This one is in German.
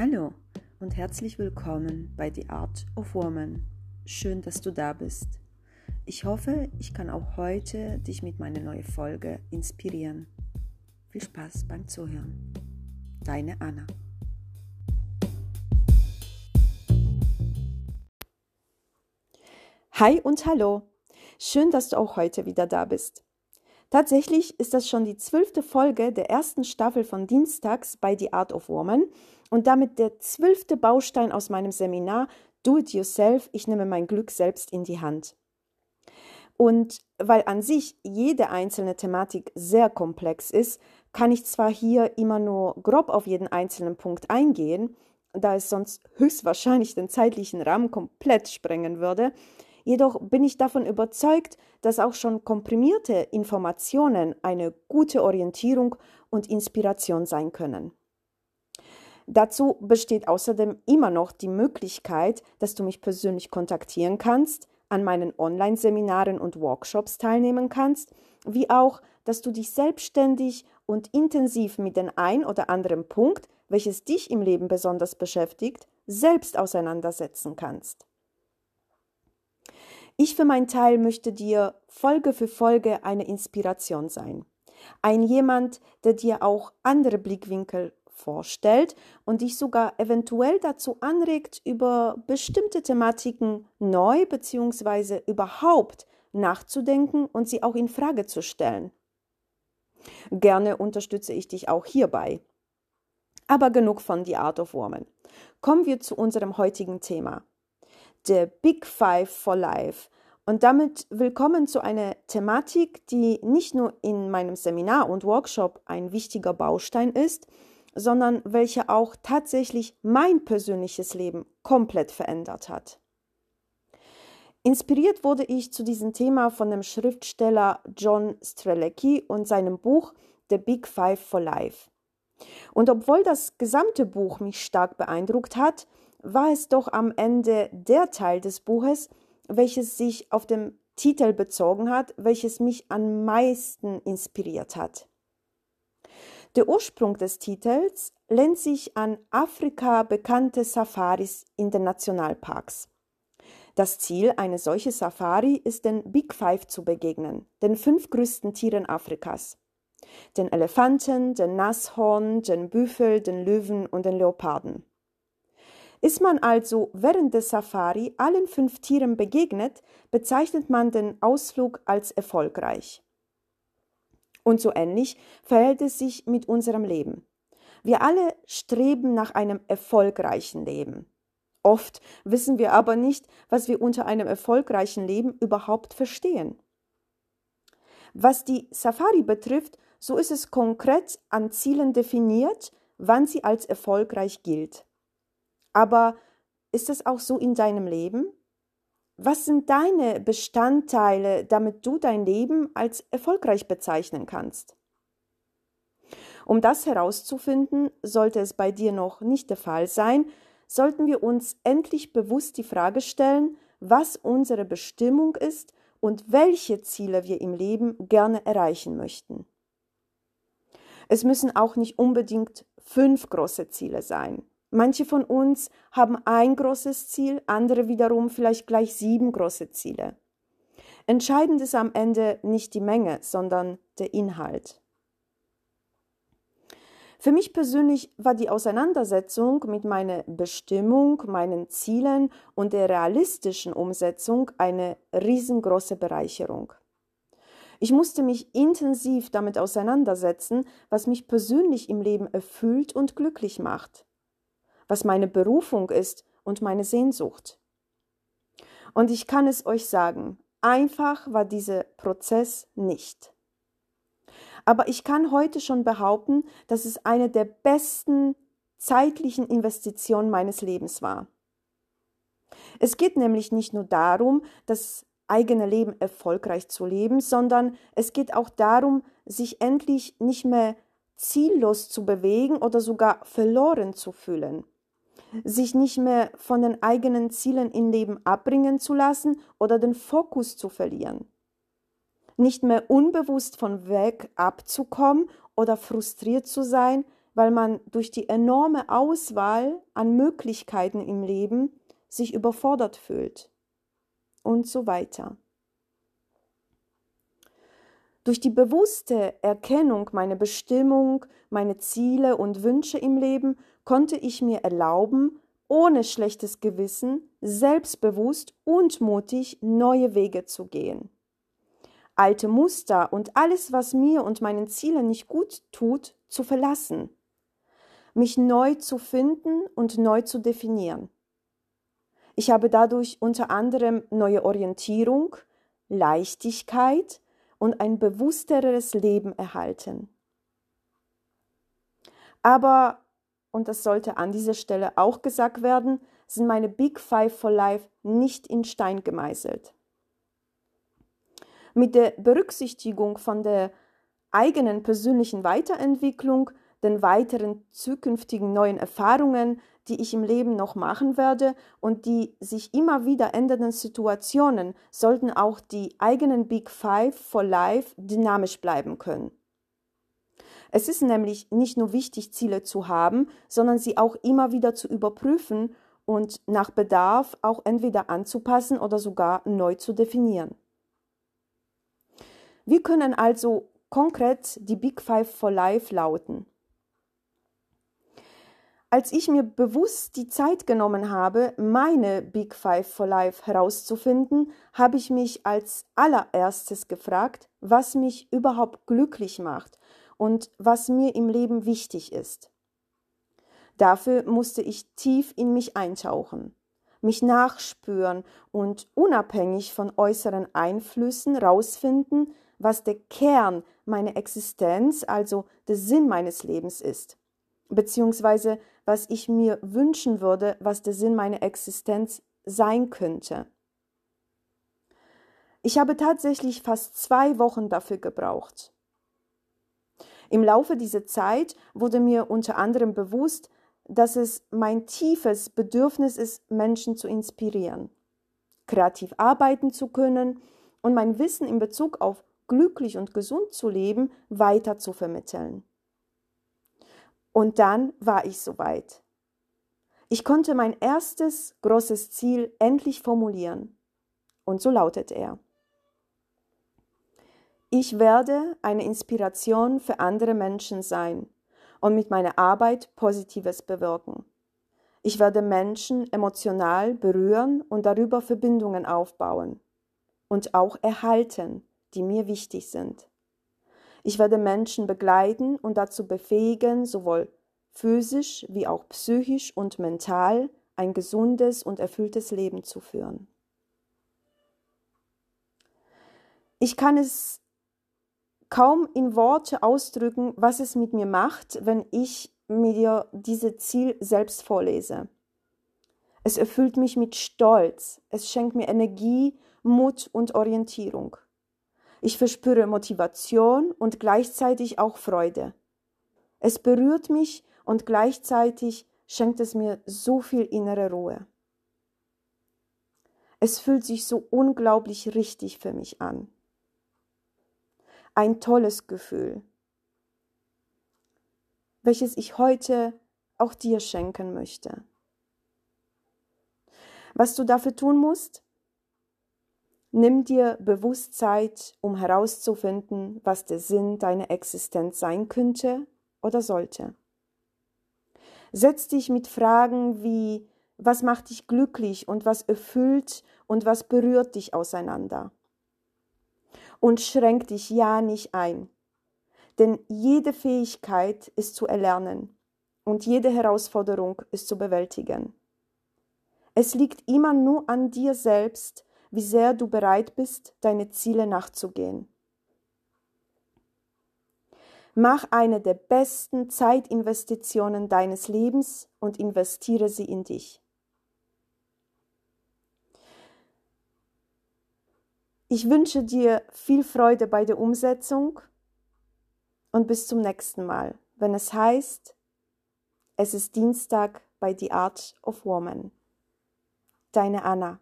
Hallo und herzlich willkommen bei The Art of Woman. Schön, dass du da bist. Ich hoffe, ich kann auch heute dich mit meiner neuen Folge inspirieren. Viel Spaß beim Zuhören. Deine Anna. Hi und hallo. Schön, dass du auch heute wieder da bist. Tatsächlich ist das schon die zwölfte Folge der ersten Staffel von Dienstags bei The Art of Woman und damit der zwölfte Baustein aus meinem Seminar Do It Yourself, ich nehme mein Glück selbst in die Hand. Und weil an sich jede einzelne Thematik sehr komplex ist, kann ich zwar hier immer nur grob auf jeden einzelnen Punkt eingehen, da es sonst höchstwahrscheinlich den zeitlichen Rahmen komplett sprengen würde, Jedoch bin ich davon überzeugt, dass auch schon komprimierte Informationen eine gute Orientierung und Inspiration sein können. Dazu besteht außerdem immer noch die Möglichkeit, dass du mich persönlich kontaktieren kannst, an meinen Online-Seminaren und Workshops teilnehmen kannst, wie auch, dass du dich selbstständig und intensiv mit dem ein oder anderen Punkt, welches dich im Leben besonders beschäftigt, selbst auseinandersetzen kannst. Ich für meinen Teil möchte dir Folge für Folge eine Inspiration sein. Ein jemand, der dir auch andere Blickwinkel vorstellt und dich sogar eventuell dazu anregt, über bestimmte Thematiken neu bzw. überhaupt nachzudenken und sie auch in Frage zu stellen. Gerne unterstütze ich dich auch hierbei. Aber genug von The Art of Woman. Kommen wir zu unserem heutigen Thema. The Big Five for Life. Und damit willkommen zu einer Thematik, die nicht nur in meinem Seminar und Workshop ein wichtiger Baustein ist, sondern welche auch tatsächlich mein persönliches Leben komplett verändert hat. Inspiriert wurde ich zu diesem Thema von dem Schriftsteller John Strelecki und seinem Buch The Big Five for Life. Und obwohl das gesamte Buch mich stark beeindruckt hat, war es doch am Ende der Teil des Buches, welches sich auf den Titel bezogen hat, welches mich am meisten inspiriert hat. Der Ursprung des Titels lehnt sich an Afrika bekannte Safaris in den Nationalparks. Das Ziel einer solchen Safari ist den Big Five zu begegnen, den fünf größten Tieren Afrikas. Den Elefanten, den Nashorn, den Büffel, den Löwen und den Leoparden. Ist man also während der Safari allen fünf Tieren begegnet, bezeichnet man den Ausflug als erfolgreich. Und so ähnlich verhält es sich mit unserem Leben. Wir alle streben nach einem erfolgreichen Leben. Oft wissen wir aber nicht, was wir unter einem erfolgreichen Leben überhaupt verstehen. Was die Safari betrifft, so ist es konkret an Zielen definiert, wann sie als erfolgreich gilt. Aber ist es auch so in deinem Leben? Was sind deine Bestandteile, damit du dein Leben als erfolgreich bezeichnen kannst? Um das herauszufinden, sollte es bei dir noch nicht der Fall sein, sollten wir uns endlich bewusst die Frage stellen, was unsere Bestimmung ist und welche Ziele wir im Leben gerne erreichen möchten. Es müssen auch nicht unbedingt fünf große Ziele sein. Manche von uns haben ein großes Ziel, andere wiederum vielleicht gleich sieben große Ziele. Entscheidend ist am Ende nicht die Menge, sondern der Inhalt. Für mich persönlich war die Auseinandersetzung mit meiner Bestimmung, meinen Zielen und der realistischen Umsetzung eine riesengroße Bereicherung. Ich musste mich intensiv damit auseinandersetzen, was mich persönlich im Leben erfüllt und glücklich macht was meine Berufung ist und meine Sehnsucht. Und ich kann es euch sagen, einfach war dieser Prozess nicht. Aber ich kann heute schon behaupten, dass es eine der besten zeitlichen Investitionen meines Lebens war. Es geht nämlich nicht nur darum, das eigene Leben erfolgreich zu leben, sondern es geht auch darum, sich endlich nicht mehr ziellos zu bewegen oder sogar verloren zu fühlen sich nicht mehr von den eigenen Zielen im Leben abbringen zu lassen oder den Fokus zu verlieren. Nicht mehr unbewusst von Weg abzukommen oder frustriert zu sein, weil man durch die enorme Auswahl an Möglichkeiten im Leben sich überfordert fühlt und so weiter. Durch die bewusste Erkennung meiner Bestimmung, meine Ziele und Wünsche im Leben konnte ich mir erlauben, ohne schlechtes Gewissen, selbstbewusst und mutig neue Wege zu gehen. Alte Muster und alles, was mir und meinen Zielen nicht gut tut, zu verlassen. Mich neu zu finden und neu zu definieren. Ich habe dadurch unter anderem neue Orientierung, Leichtigkeit und ein bewussteres Leben erhalten. Aber, und das sollte an dieser Stelle auch gesagt werden, sind meine Big Five for Life nicht in Stein gemeißelt. Mit der Berücksichtigung von der eigenen persönlichen Weiterentwicklung, den weiteren zukünftigen neuen Erfahrungen, die ich im Leben noch machen werde und die sich immer wieder ändernden Situationen sollten auch die eigenen Big Five for Life dynamisch bleiben können. Es ist nämlich nicht nur wichtig, Ziele zu haben, sondern sie auch immer wieder zu überprüfen und nach Bedarf auch entweder anzupassen oder sogar neu zu definieren. Wir können also konkret die Big Five for Life lauten. Als ich mir bewusst die Zeit genommen habe, meine Big Five for Life herauszufinden, habe ich mich als allererstes gefragt, was mich überhaupt glücklich macht und was mir im Leben wichtig ist. Dafür musste ich tief in mich eintauchen, mich nachspüren und unabhängig von äußeren Einflüssen rausfinden, was der Kern meiner Existenz, also der Sinn meines Lebens ist beziehungsweise was ich mir wünschen würde, was der Sinn meiner Existenz sein könnte. Ich habe tatsächlich fast zwei Wochen dafür gebraucht. Im Laufe dieser Zeit wurde mir unter anderem bewusst, dass es mein tiefes Bedürfnis ist, Menschen zu inspirieren, kreativ arbeiten zu können und mein Wissen in Bezug auf glücklich und gesund zu leben weiter zu vermitteln. Und dann war ich soweit. Ich konnte mein erstes großes Ziel endlich formulieren. Und so lautet er. Ich werde eine Inspiration für andere Menschen sein und mit meiner Arbeit Positives bewirken. Ich werde Menschen emotional berühren und darüber Verbindungen aufbauen und auch erhalten, die mir wichtig sind. Ich werde Menschen begleiten und dazu befähigen, sowohl physisch wie auch psychisch und mental ein gesundes und erfülltes Leben zu führen. Ich kann es kaum in Worte ausdrücken, was es mit mir macht, wenn ich mir dieses Ziel selbst vorlese. Es erfüllt mich mit Stolz, es schenkt mir Energie, Mut und Orientierung. Ich verspüre Motivation und gleichzeitig auch Freude. Es berührt mich und gleichzeitig schenkt es mir so viel innere Ruhe. Es fühlt sich so unglaublich richtig für mich an. Ein tolles Gefühl, welches ich heute auch dir schenken möchte. Was du dafür tun musst? Nimm dir bewusst Zeit, um herauszufinden, was der Sinn deiner Existenz sein könnte oder sollte. Setz dich mit Fragen wie was macht dich glücklich und was erfüllt und was berührt dich auseinander. Und schränk dich ja nicht ein, denn jede Fähigkeit ist zu erlernen und jede Herausforderung ist zu bewältigen. Es liegt immer nur an dir selbst, wie sehr du bereit bist, deine Ziele nachzugehen. Mach eine der besten Zeitinvestitionen deines Lebens und investiere sie in dich. Ich wünsche dir viel Freude bei der Umsetzung und bis zum nächsten Mal, wenn es heißt, es ist Dienstag bei The Art of Woman. Deine Anna.